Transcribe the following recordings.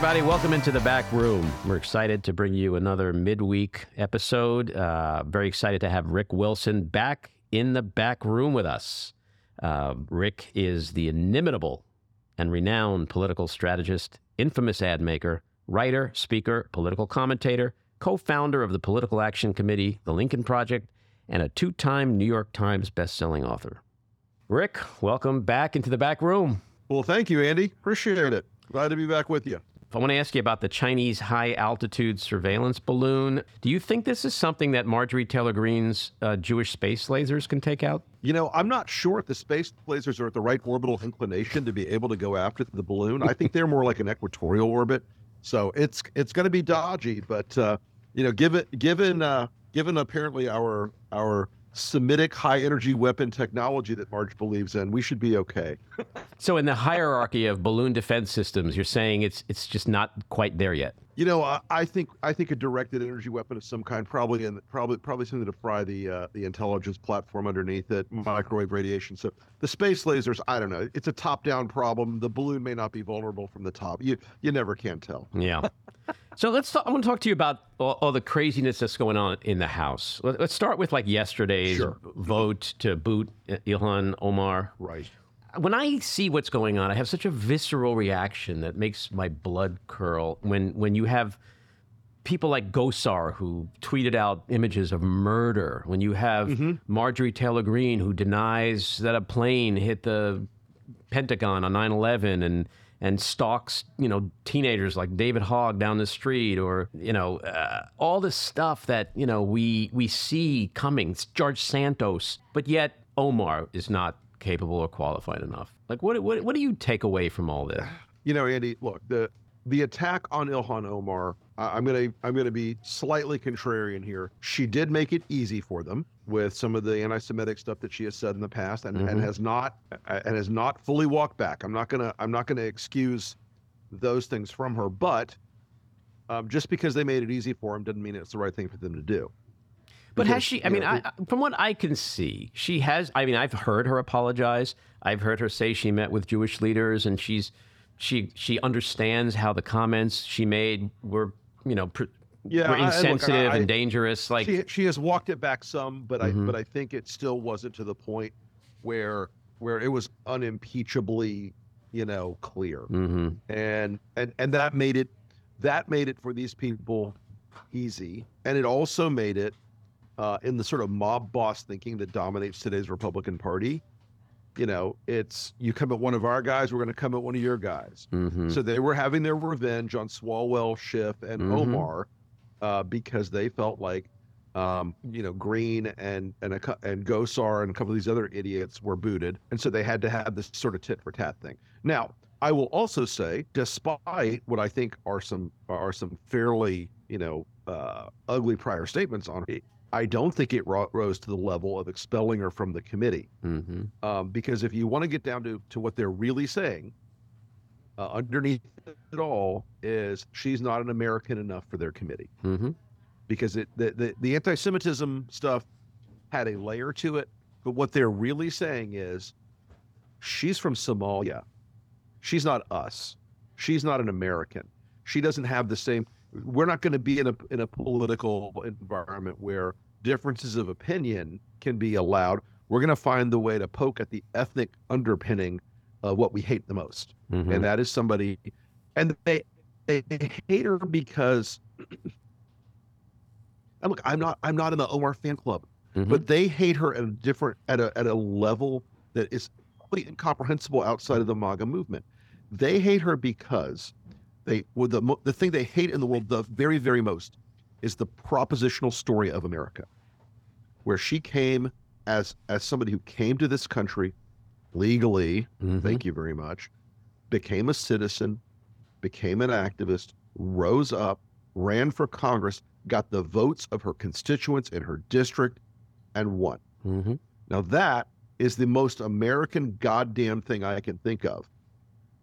Everybody, welcome into the back room. We're excited to bring you another midweek episode. Uh, very excited to have Rick Wilson back in the back room with us. Uh, Rick is the inimitable and renowned political strategist, infamous ad maker, writer, speaker, political commentator, co founder of the Political Action Committee, The Lincoln Project, and a two time New York Times bestselling author. Rick, welcome back into the back room. Well, thank you, Andy. Appreciate it. Glad to be back with you. I want to ask you about the Chinese high altitude surveillance balloon. Do you think this is something that Marjorie Taylor Greene's uh, Jewish space lasers can take out? You know, I'm not sure if the space lasers are at the right orbital inclination to be able to go after the balloon. I think they're more like an equatorial orbit, so it's it's going to be dodgy. But uh, you know, given given uh, given apparently our our Semitic high energy weapon technology that Marge believes in, we should be okay. so, in the hierarchy of balloon defense systems, you're saying it's it's just not quite there yet. You know, I, I think I think a directed energy weapon of some kind, probably in probably probably something to fry the uh, the intelligence platform underneath it, microwave radiation. So the space lasers, I don't know. It's a top down problem. The balloon may not be vulnerable from the top. You you never can tell. Yeah. So let's. Talk, I want to talk to you about all, all, the craziness that's going on in the House. Let, us start with like yesterday's sure. vote to boot Ilhan Omar. Right. When I see what's going on, I have such a visceral reaction that makes my blood curl. When when you have people like Gosar who tweeted out images of murder. When you have mm-hmm. Marjorie Taylor Greene who denies that a plane hit the Pentagon on 9/11 and and stalks, you know, teenagers like David Hogg down the street, or you know, uh, all this stuff that you know we we see coming. It's George Santos, but yet Omar is not capable or qualified enough. Like, what what what do you take away from all this? You know, Andy, look the the attack on Ilhan Omar. I'm gonna I'm gonna be slightly contrarian here. She did make it easy for them with some of the anti-Semitic stuff that she has said in the past, and, mm-hmm. and has not and has not fully walked back. I'm not gonna I'm not gonna excuse those things from her, but um, just because they made it easy for them doesn't mean it's the right thing for them to do. But has she? I mean, I, from what I can see, she has. I mean, I've heard her apologize. I've heard her say she met with Jewish leaders, and she's she she understands how the comments she made were you know pr- yeah, were insensitive I, look, I, and dangerous. Like she, she has walked it back some, but mm-hmm. I but I think it still wasn't to the point where where it was unimpeachably you know clear, mm-hmm. and and and that made it that made it for these people easy, and it also made it uh, in the sort of mob boss thinking that dominates today's Republican Party you know, it's you come at one of our guys, we're going to come at one of your guys. Mm-hmm. So they were having their revenge on Swalwell, Schiff, and mm-hmm. Omar uh, because they felt like, um, you know, Greene and and a, and Gosar and a couple of these other idiots were booted, and so they had to have this sort of tit for tat thing. Now, I will also say, despite what I think are some are some fairly you know uh, ugly prior statements on it, I don't think it ro- rose to the level of expelling her from the committee. Mm-hmm. Um, because if you want to get down to, to what they're really saying, uh, underneath it all is she's not an American enough for their committee. Mm-hmm. Because it, the, the, the anti Semitism stuff had a layer to it. But what they're really saying is she's from Somalia. She's not us. She's not an American. She doesn't have the same we're not going to be in a in a political environment where differences of opinion can be allowed. We're going to find the way to poke at the ethnic underpinning of what we hate the most, mm-hmm. and that is somebody. And they, they they hate her because. And look, I'm not I'm not in the Omar fan club, mm-hmm. but they hate her at a different at a at a level that is completely incomprehensible outside of the MAGA movement. They hate her because they well, the the thing they hate in the world the very very most is the propositional story of America, where she came as as somebody who came to this country legally. Mm-hmm. Thank you very much. Became a citizen, became an activist, rose up, ran for Congress, got the votes of her constituents in her district, and won. Mm-hmm. Now that is the most American goddamn thing I can think of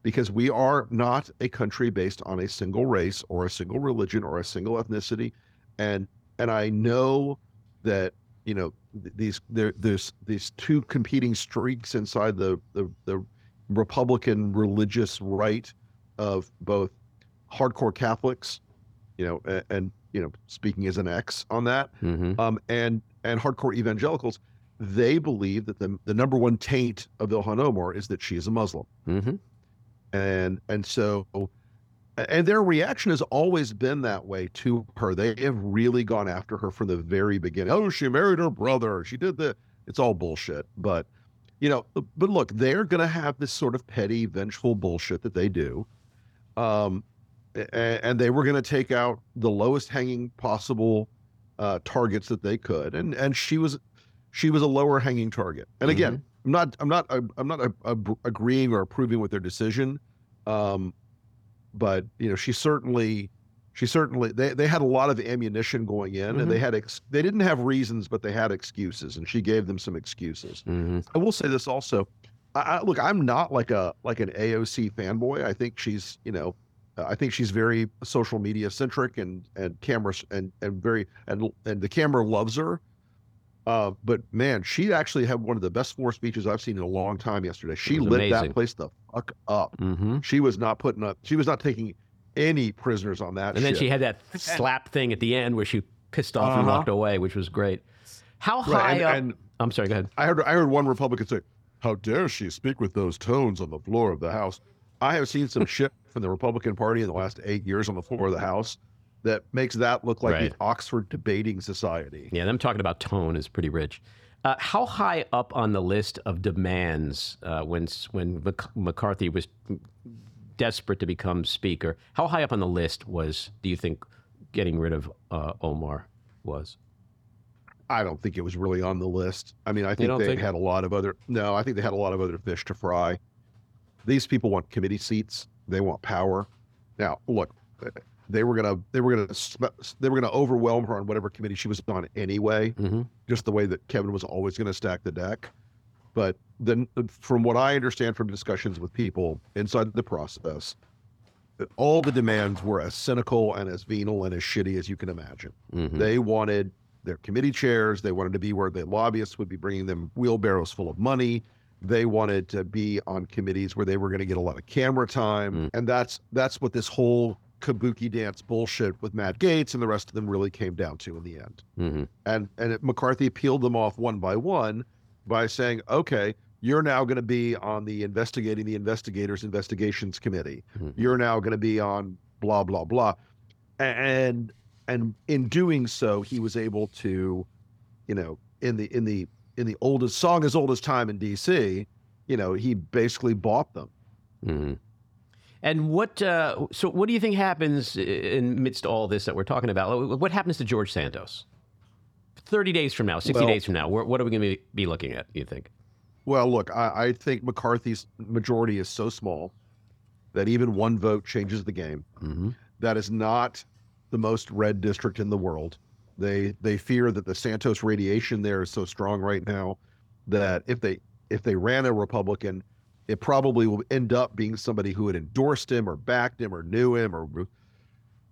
because we are not a country based on a single race or a single religion or a single ethnicity. And and i know that you know these there there's these two competing streaks inside the the, the republican religious right of both hardcore Catholics, you know, and, and you know, speaking as an ex on that, hmm um, and and hardcore evangelicals, they believe that the the number one taint of Ilhan Omar is that she is a Muslim, hmm and and so, and their reaction has always been that way to her. They have really gone after her from the very beginning. Oh, she married her brother. She did the. It's all bullshit, but. You know, but look, they're going to have this sort of petty, vengeful bullshit that they do, um, a- and they were going to take out the lowest hanging possible uh, targets that they could, and and she was she was a lower hanging target. And again, I'm not I'm not I'm not uh, uh, agreeing or approving with their decision, um, but you know she certainly she certainly they, they had a lot of ammunition going in, and they had ex- they didn't have reasons, but they had excuses, and she gave them some excuses. hmm I will say this also. I, I, look, I'm not like a like an AOC fanboy. I think she's, you know, I think she's very social media centric and and camera and and very and and the camera loves her. Uh, but man, she actually had one of the best floor speeches I've seen in a long time yesterday. She lit amazing. that place the fuck up. hmm She was not putting up. She was not taking any prisoners on that. And then she had that slap thing at the end where she pissed off and Uh-huh. walked away, which was great. How Right, high and- up? and- I'm sorry. Go ahead. I heard I heard one Republican say, "How dare she speak with those tones on the floor of the House?" I have seen some shit from the Republican Party in the last eight years on the floor of the House that makes that look like Right. the Oxford Debating Society. Yeah, them talking about tone is pretty rich. Uh, how high up on the list of demands uh, when when Mc- McCarthy was desperate to become speaker? How high up on the list was do you think getting rid of uh, Omar was? I don't think it was really on the list. I mean, I think they think- had a lot of other. No, I think they had a lot of other fish to fry. These people want committee seats. They want power. Now, look, they were gonna they were gonna they were gonna overwhelm her on whatever committee she was on anyway. hmm just the way that Kevin was always going to stack the deck. But then, from what I understand from discussions with people inside the process, all the demands were as cynical and as venal and as shitty as you can imagine. hmm They wanted their committee chairs. They wanted to be where the lobbyists would be bringing them wheelbarrows full of money. They wanted to be on committees where they were going to get a lot of camera time, Mm. and that's that's what this whole kabuki dance bullshit with Matt Gaetz and the rest of them really came down to in the end hmm and and it- McCarthy peeled them off one by one by saying, "Okay, you're now going to be on the investigating the investigators investigations committee. Mhm. You're now going to be on blah blah blah," and and in doing so, he was able to, you know, in the in the in the oldest song as old as time in D.C., you know, he basically bought them. hmm And what? Uh, so, what do you think happens in midst all this that we're talking about? What happens to George Santos? Thirty days from now, sixty Well- days from now, what are we going to be looking at? Do you think? Well, look, I, I think McCarthy's majority is so small that even one vote changes the game. hmm that is not the most red district in the world. They they fear that the Santos radiation there is so strong right now that if they if they ran a Republican, it probably will end up being somebody who had endorsed him or backed him or knew him or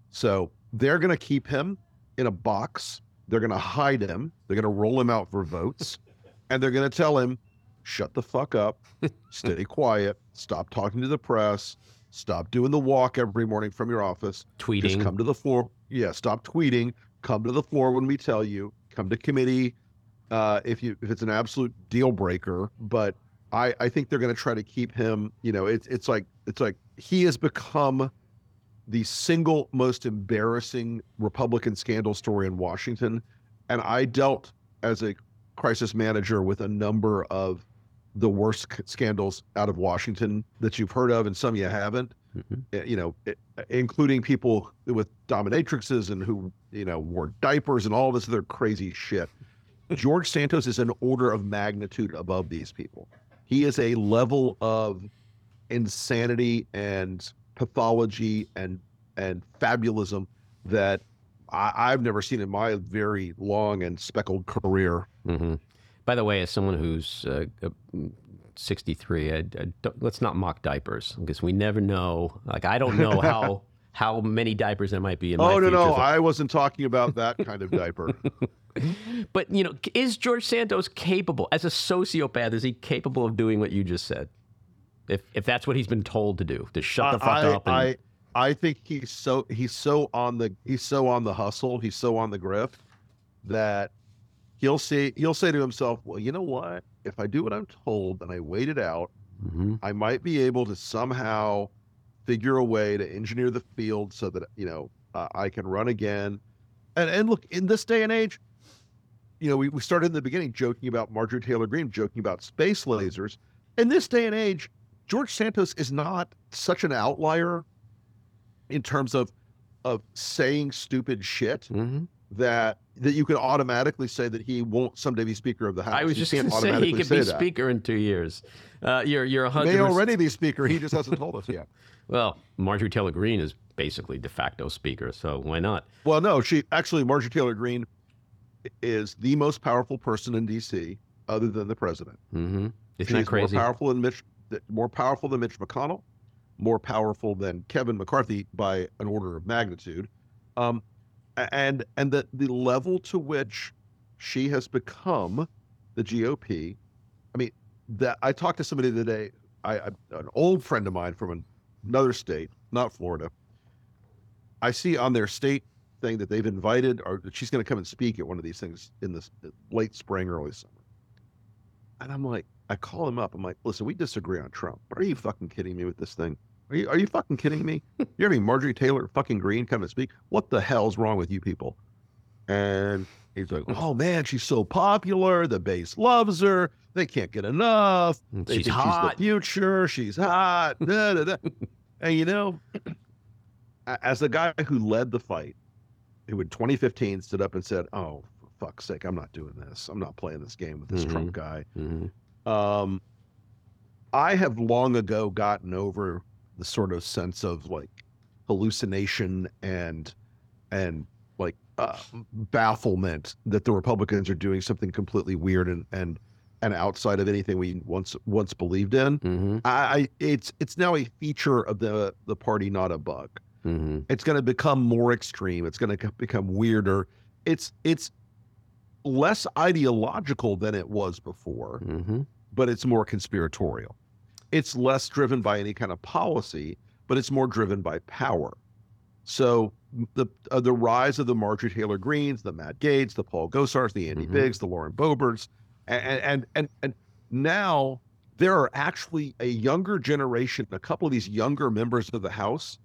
so they're going to keep him in a box. They're going to hide him. They're going to roll him out for votes, and they're going to tell him, "Shut the fuck up, stay quiet, stop talking to the press, stop doing the walk every morning from your office, just Tweeting. come to the floor. Yeah, stop tweeting. Come to the floor when we tell you. Come to committee uh, if you if it's an absolute deal breaker. But I I think they're going to try to keep him. You know, it's it's like it's like he has become the single most embarrassing Republican scandal story in Washington, and I dealt as a crisis manager with a number of the worst scandals out of Washington that you've heard of, and some you haven't Mhm. uh, you know, including people with dominatrixes and who, you know, wore diapers and all this other crazy shit. George Santos is an order of magnitude above these people. He is a level of insanity and pathology and and fabulism that I, I've never seen in my very long and speckled career. hmm By the way, as someone who's uh, uh, 63, I, I let's not mock diapers because we never know. Like, I don't know how how many diapers there might be in my Oh no, no. I wasn't talking about that kind of diaper. But you know, is George Santos capable, as a sociopath, is he capable of doing what you just said? If if that's what he's been told to do, to shut the fuck I, up and I, I think he's so he's so on the he's so on the hustle, he's so on the grift that he'll say he'll say to himself, "Well, you know what? If I do what I'm told and I wait it out, hmm I might be able to somehow figure a way to engineer the field so that you know uh, I can run again." And and look, in this day and age, you know, we, we started in the beginning joking about Marjorie Taylor Greene, joking about space lasers. In this day and age, George Santos is not such an outlier in terms of of saying stupid shit hmm that that you can automatically say that he won't someday be Speaker of the House. I was You just going to say he could be that. speaker in two years. Uh, you're you're hundred. may already be Speaker. He just hasn't told us yet. Well, Marjorie Taylor Greene is basically de facto speaker, so why not? Well, no, she actually Marjorie Taylor Greene is the most powerful person in D.C. other than the president. hmm Isn't She's that crazy? more powerful than Mitch, more powerful than Mitch McConnell, more powerful than Kevin McCarthy by an order of magnitude, um, and and the the level to which she has become the GOP. I mean, that I talked to somebody today, I, I an old friend of mine from an, another state, not Florida. I see on their state thing that they've invited, or that she's going to come and speak at one of these things in this late spring, early summer. And I'm like, I call him up. I'm like, listen, we disagree on Trump, but are you fucking kidding me with this thing? Are you are you fucking kidding me? You're having Marjorie Taylor fucking Greene come and speak. What the hell's wrong with you people? And he's like, oh man, she's so popular. The base loves her. They can't get enough. They She's hot. She's the future. She's hot. da, da, da. And you know, as the guy who led the fight, who in 2015 stood up and said, "Oh, for fuck's sake, I'm not doing this. I'm not playing this game with this Mhm. Trump guy." Mhm. Um, I have long ago gotten over the sort of sense of like hallucination and and like uh, bafflement that the Republicans are doing something completely weird and and and outside of anything we once once believed in. Mhm. I, I it's it's now a feature of the the party, not a bug. Mhm. It's going to become more extreme. It's going to become weirder. It's it's less ideological than it was before Mhm. but it's more conspiratorial. It's less driven by any kind of policy, but it's more driven by power. So the uh, the rise of the Marjorie Taylor Greenes, the Matt Gaetz, the Paul Gosars, the Andy Mhm. Biggs, the Lauren Boberts, and and and and now there are actually a younger generation, a couple of these younger members of the House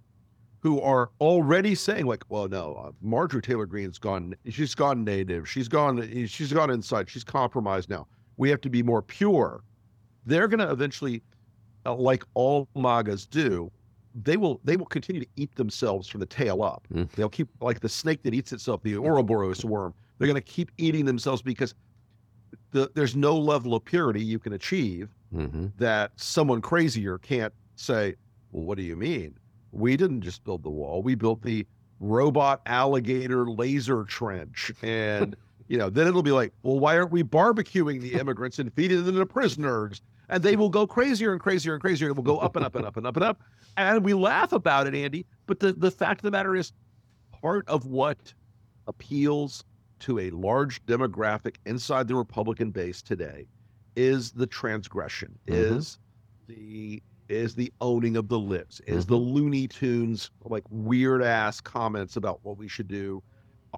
who are already saying like, well, no, uh, Marjorie Taylor Greene's gone, she's gone native, she's gone, she's gone inside, she's compromised now. We have to be more pure. They're going to eventually, uh, like all MAGAs do, they will they will continue to eat themselves from the tail up. Mm. They'll keep like the snake that eats itself, the Ouroboros worm. They're going to keep eating themselves because the, there's no level of purity you can achieve Mhm. that someone crazier can't say, well, what do you mean? We didn't just build the wall. We built the robot alligator laser trench. And, you know, then it'll be like, well, why aren't we barbecuing the immigrants and feeding them to prisoners? And they will go crazier and crazier and crazier. It will go up and up and up and up and up. And we laugh about it, Andy. But the, the fact of the matter is, part of what appeals to a large demographic inside the Republican base today is the transgression, Mhm. is the is the owning of the lips, is the Looney Tunes like weird ass comments about what we should do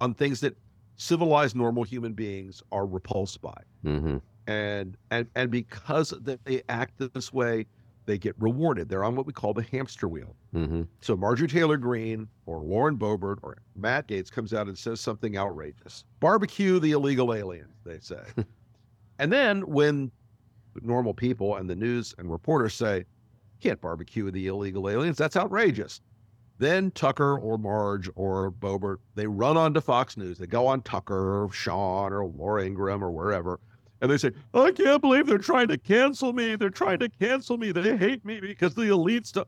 on things that civilized normal human beings are repulsed by. Mhm. And and and because they act this way, they get rewarded. They're on what we call the hamster wheel. Mhm. So Marjorie Taylor Greene or Lauren Boebert or Matt Gaetz comes out and says something outrageous. Barbecue the illegal aliens, they say. and then when normal people and the news and reporters say, can't barbecue the illegal aliens, that's outrageous. Then Tucker or Marge or Boebert, they run onto Fox News. They go on Tucker or Sean or Laura Ingraham or wherever. And they say, I can't believe they're trying to cancel me. They're trying to cancel me. They hate me because the elite stuff.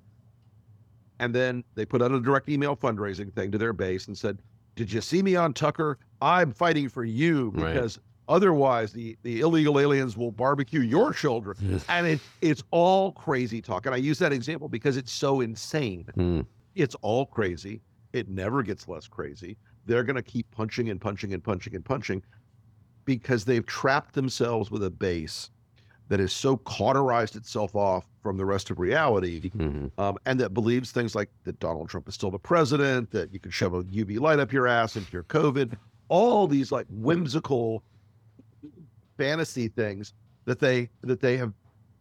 And then they put out a direct email fundraising thing to their base and said, Did you see me on Tucker? I'm fighting for you Right. because otherwise the, the illegal aliens will barbecue your children. And it, it's all crazy talk. And I use that example because it's so insane. Mm. It's all crazy. It never gets less crazy. They're going to keep punching and punching and punching and punching because they've trapped themselves with a base that has so cauterized itself off from the rest of reality, Mhm. um, and that believes things like that Donald Trump is still the president, that you can shove a UV light up your ass if you're COVID, all these like whimsical fantasy things that they that they have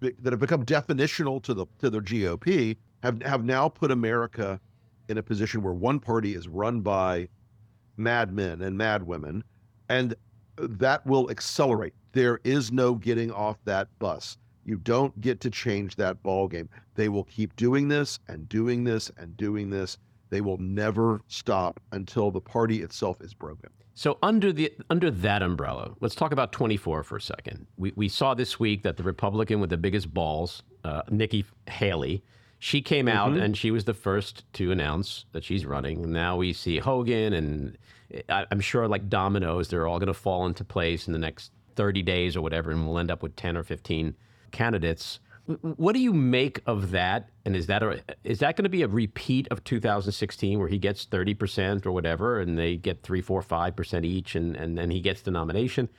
that have become definitional to the to the GOP have have now put America in a position where one party is run by madmen and madwomen, and that will accelerate. There is no getting off that bus. You don't get to change that ball game. They will keep doing this and doing this and doing this. They will never stop until the party itself is broken. So under the under that umbrella, let's talk about 24 for a second. We we saw this week that the Republican with the biggest balls, uh, Nikki Haley, she came out and she was the first to announce that she's running. And now we see Hogan, and I, I'm sure like dominoes, they're all going to fall into place in the next 30 days or whatever, and we'll end up with 10 or 15 candidates. What do you make of that? And is that a, is that going to be a repeat of 2016 where he gets 30 percent or whatever, and they get three, four, five percent each, and and then he gets the nomination?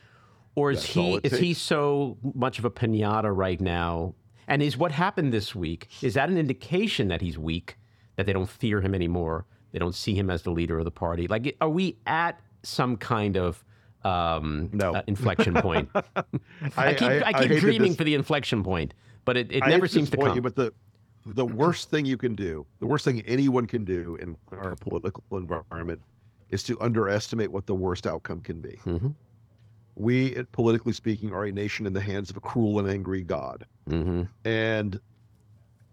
Or is That's he is he so much of a pinata right now? And is what happened this week is that an indication that he's weak, that they don't fear him anymore, they don't see him as the leader of the party? Like, are we at some kind of um, No. uh, inflection point? I, keep I, I keep dreaming dis- for the inflection point, but it, it never seems to come. You, but the the worst thing you can do, the worst thing anyone can do in our political environment, is to underestimate what the worst outcome can be. Mhm. We, politically speaking, are a nation in the hands of a cruel and angry God, hmm and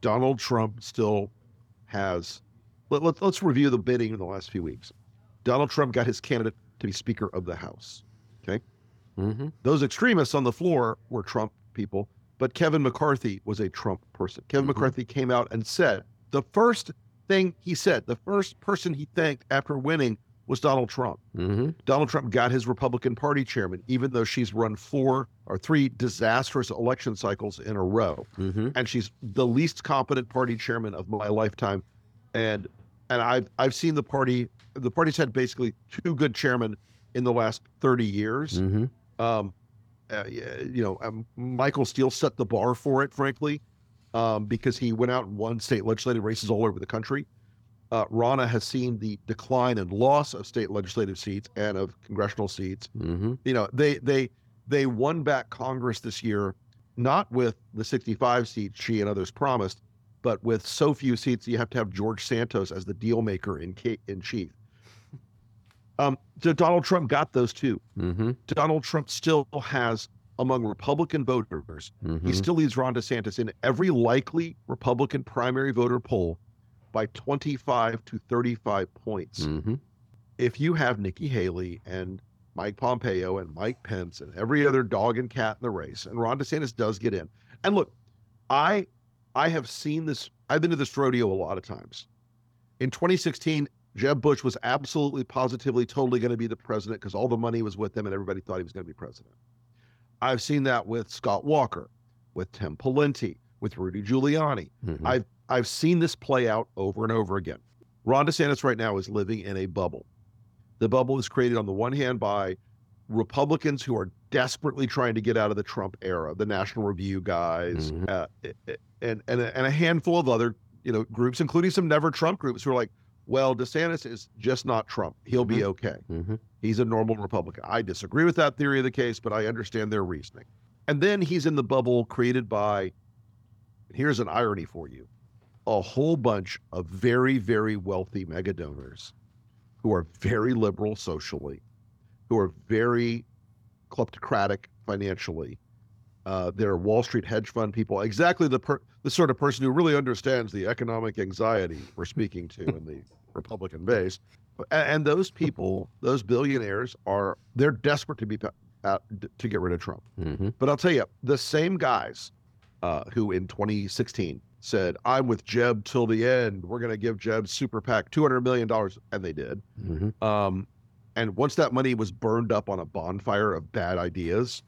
Donald Trump still has. Let, let, let's review the bidding in the last few weeks. Donald Trump got his candidate to be Speaker of the House. Okay? hmm Those extremists on the floor were Trump people, but Kevin McCarthy was a Trump person. Kevin Mhm. McCarthy came out and said the first thing he said, the first person he thanked after winning was Donald Trump. hmm Donald Trump got his Republican Party chairman, even though she's run four or three disastrous election cycles in a row. hmm And she's the least competent party chairman of my lifetime. And and I've I've seen the party the party's had basically two good chairmen in the last 30 years hmm um, uh, you know, um, Michael Steele set the bar for it, frankly, um, because he went out and won state legislative races all over the country. Uh, Ronna has seen the decline and loss of state legislative seats and of congressional seats. hmm You know, they they they won back Congress this year, not with the 65 seats she and others promised, but with so few seats you have to have George Santos as the deal maker in in chief. Um, so Donald Trump got those two. hmm Donald Trump still has among Republican voters, hmm he still leads Ron DeSantis in every likely Republican primary voter poll by 25 to 35 points. hmm If you have Nikki Haley and Mike Pompeo and Mike Pence and every other dog and cat in the race, and Ron DeSantis does get in. And look, I I have seen this, I've been to this rodeo a lot of times. In 2016, Jeb Bush was absolutely, positively, totally going to be the president because all the money was with him and everybody thought he was going to be president. I've seen that with Scott Walker, with Tim Pawlenty, with Rudy Giuliani. Mhm. I've I've seen this play out over and over again. Ron DeSantis right now is living in a bubble. The bubble is created on the one hand by Republicans who are desperately trying to get out of the Trump era, the National Review guys, Mhm. uh, and and a, and a handful of other you know groups, including some Never Trump groups, who are like, well, DeSantis is just not Trump. He'll be okay. hmm He's a normal Republican. I disagree with that theory of the case, but I understand their reasoning. And then he's in the bubble created by, here's an irony for you, a whole bunch of very, very wealthy mega donors who are very liberal socially, who are very kleptocratic financially. Uh, they're Wall Street hedge fund people, exactly the per- the sort of person who really understands the economic anxiety we're speaking to in the Republican base. A- And those people, those billionaires, are they're desperate to be out to get rid of Trump. hmm But I'll tell you, the same guys uh, who in 2016 said, "I'm with Jeb till the end. We're going to give Jeb super PAC 200 million dollars," and they did. hmm Um, and once that money was burned up on a bonfire of bad ideas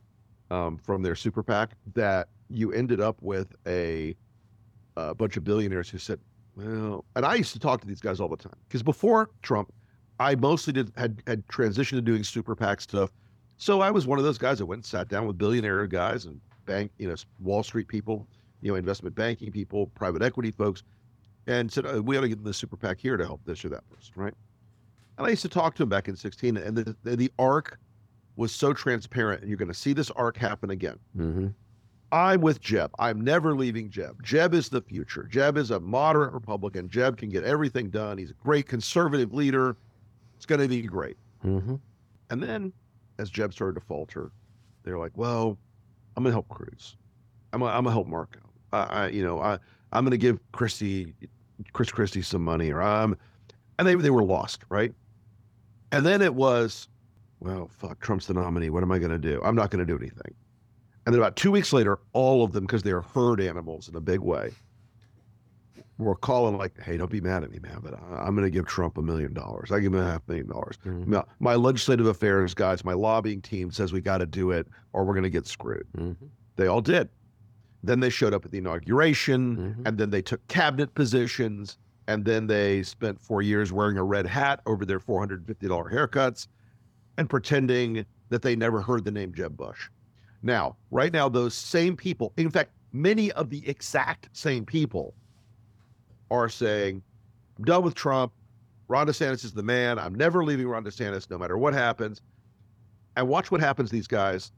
um, from their super PAC, that you ended up with a, a bunch of billionaires who said, "Well," and I used to talk to these guys all the time because before Trump, I mostly did had had transitioned to doing super PAC stuff. So I was one of those guys that went and sat down with billionaire guys and bank, you know, Wall Street people, you know, investment banking people, private equity folks, and said, oh, we ought to get the super PAC here to help this or that person, right? And I used to talk to him back in 16, and the, the, the arc was so transparent, and you're going to see this arc happen again. Mm-hmm. I'm with Jeb. I'm never leaving Jeb. Jeb is the future. Jeb is a moderate Republican. Jeb can get everything done. He's a great conservative leader. It's going to be great. Mm-hmm. And then, as Jeb started to falter, they're like, "Well, I'm going to help Cruz. I'm going to help Marco. I, you know, I, I'm going to give Christie, Chris Christie, some money, or I'm." And they they were lost, right? And then it was, well, fuck, Trump's the nominee. What am I going to do? I'm not going to do anything. And then about two weeks later, all of them, because they're herd animals in a big way, were calling like, "Hey, don't be mad at me, man, but I, am going to give Trump a million dollars. I give him a half million dollars. Mhm. My, my legislative affairs guys, my lobbying team says we got to do it, or we're going to get screwed. Mm-hmm. They all did. Then they showed up at the inauguration, Mhm. and then they took cabinet positions, and then they spent four years wearing a red hat over their $450 haircuts and pretending that they never heard the name Jeb Bush. Now, right now, those same people, in fact, many of the exact same people are saying, I'm done with Trump. Ron DeSantis is the man. I'm never leaving Ron DeSantis no matter what happens. And watch what happens to these guys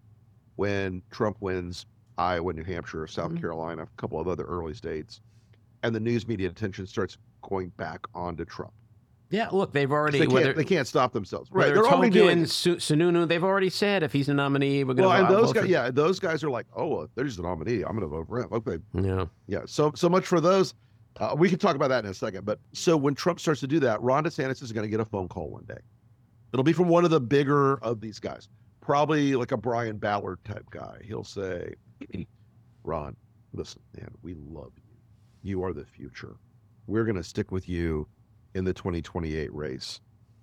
when Trump wins Iowa, New Hampshire, South Mhm. Carolina, a couple of other early states, and the news media attention starts going back onto Trump. Yeah, look, they've already They can't, they can't stop themselves. Right. They're already doing Su- Sununu, they've already said if he's the nominee, we're going Well, to and those guys, yeah, those guys are like, oh, well, there's the nominee. I'm going to vote for him. Okay, yeah, Yeah. So so much for those. Uh, we can talk about that in a second. But so when Trump starts to do that, Ron DeSantis is going to get a phone call one day. It'll be from one of the bigger of these guys, probably like a Brian Ballard type guy. He'll say, "Ron, listen, man, we love you. You are the future. We're going to stick with you in the 2028 race.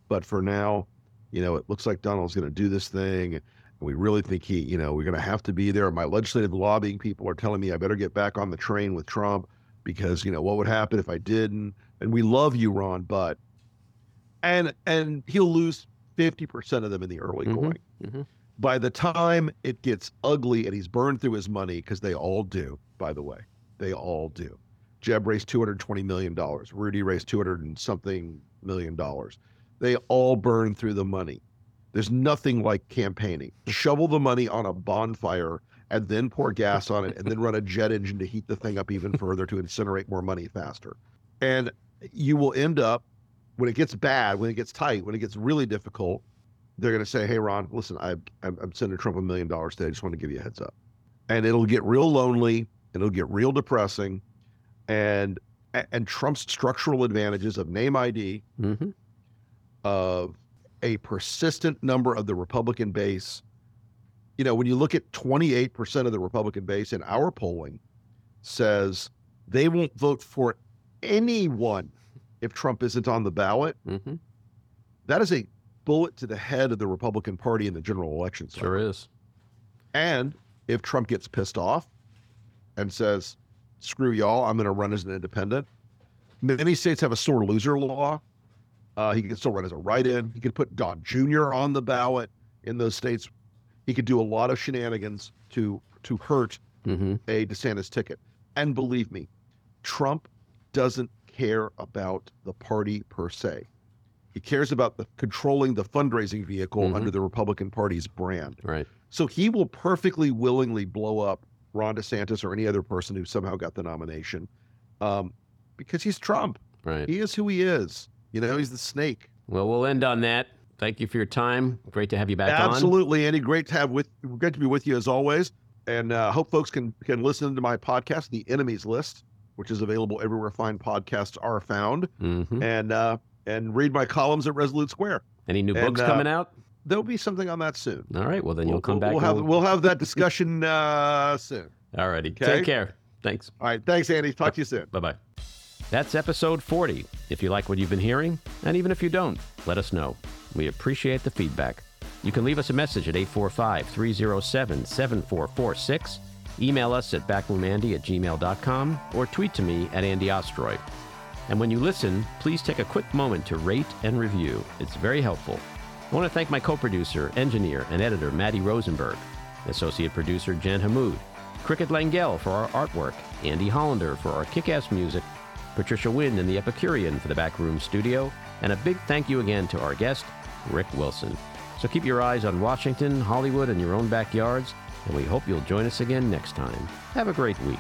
But for now, you know, it looks like Donald's going to do this thing." And we really think he, you know, we're going to have to be there. My legislative lobbying people are telling me I better get back on the train with Trump because, you know, what would happen if I didn't? And we love you, Ron, but and and he'll lose 50% of them in the early Mhm, going. mhm. By the time it gets ugly and he's burned through his money, because they all do, by the way, they all do. Jeb raised $220 million. Rudy raised 200 and something million dollars. They all burn through the money. There's nothing like campaigning. Shovel the money on a bonfire and then pour gas on it and then run a jet engine to heat the thing up even further to incinerate more money faster. And you will end up, when it gets bad, when it gets tight, when it gets really difficult, they're going to say, hey, Ron, listen, I, I'm, I'm sending Trump a million dollars today. I just want to give you a heads up. And it'll get real lonely. And it'll get real depressing. And, and Trump's structural advantages of name ID, hmm of a persistent number of the Republican base. You know, when you look at 28% of the Republican base in our polling says they won't vote for anyone if Trump isn't on the ballot, hmm that is a bullet to the head of the Republican Party in the general election. cycle. sure is. And if Trump gets pissed off and says, screw y'all, I'm going to run as an independent, many states have a sore loser law. Uh, he can still run as a write in. He could put Don Jr. on the ballot in those states. He could do a lot of shenanigans to to hurt hmm a DeSantis ticket. And believe me, Trump doesn't care about the party per se. He cares about the controlling the fundraising vehicle Mhm. under the Republican Party's brand. Right. So he will perfectly willingly blow up Ron DeSantis or any other person who somehow got the nomination um, because he's Trump. Right. He is who he is. You know, he's the snake. Well, we'll end on that. Thank you for your time. Great to have you back on. Absolutely, Andy. Great to have with. Great to be with you as always. And uh, hope folks can can listen to my podcast, The Enemies List, which is available everywhere fine podcasts are found, hmm and uh, and read my columns at Resolute Square. Any new And, books uh, coming out? There'll be something on that soon. All right. Well, then you'll We'll- come we'll, back. We'll have we'll- we'll have that discussion uh, soon. All righty. Okay. Take care. Thanks. All right. Thanks, Andy. Talk to you soon. Bye bye. That's episode 40. If you like what you've been hearing, and even if you don't, let us know. We appreciate the feedback. You can leave us a message at 845 307 7446, email us at backroomandy at gmail.com, or tweet to me at Andy Ostroy. And when you listen, please take a quick moment to rate and review. It's very helpful. I want to thank my co producer, engineer, and editor, Matty Rosenberg, associate producer, Jen Hammoud, Cricket Lengyel for our artwork, Andy Hollander for our kick ass music, Patricia Wynn and the Epicurean for the backroom studio, and a big thank you again to our guest, Rick Wilson. So keep your eyes on Washington, Hollywood, and your own backyards, and we hope you'll join us again next time. Have a great week.